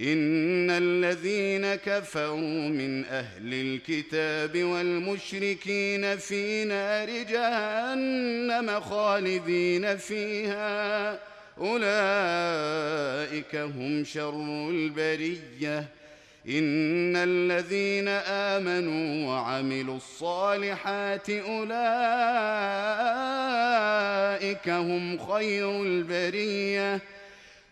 ان الذين كفروا من أهل الكتاب والمشركين في نار جهنم خالدين فيها اولئك هم شر البريه ان الذين امنوا وعملوا الصالحات اولئك هم خير البريه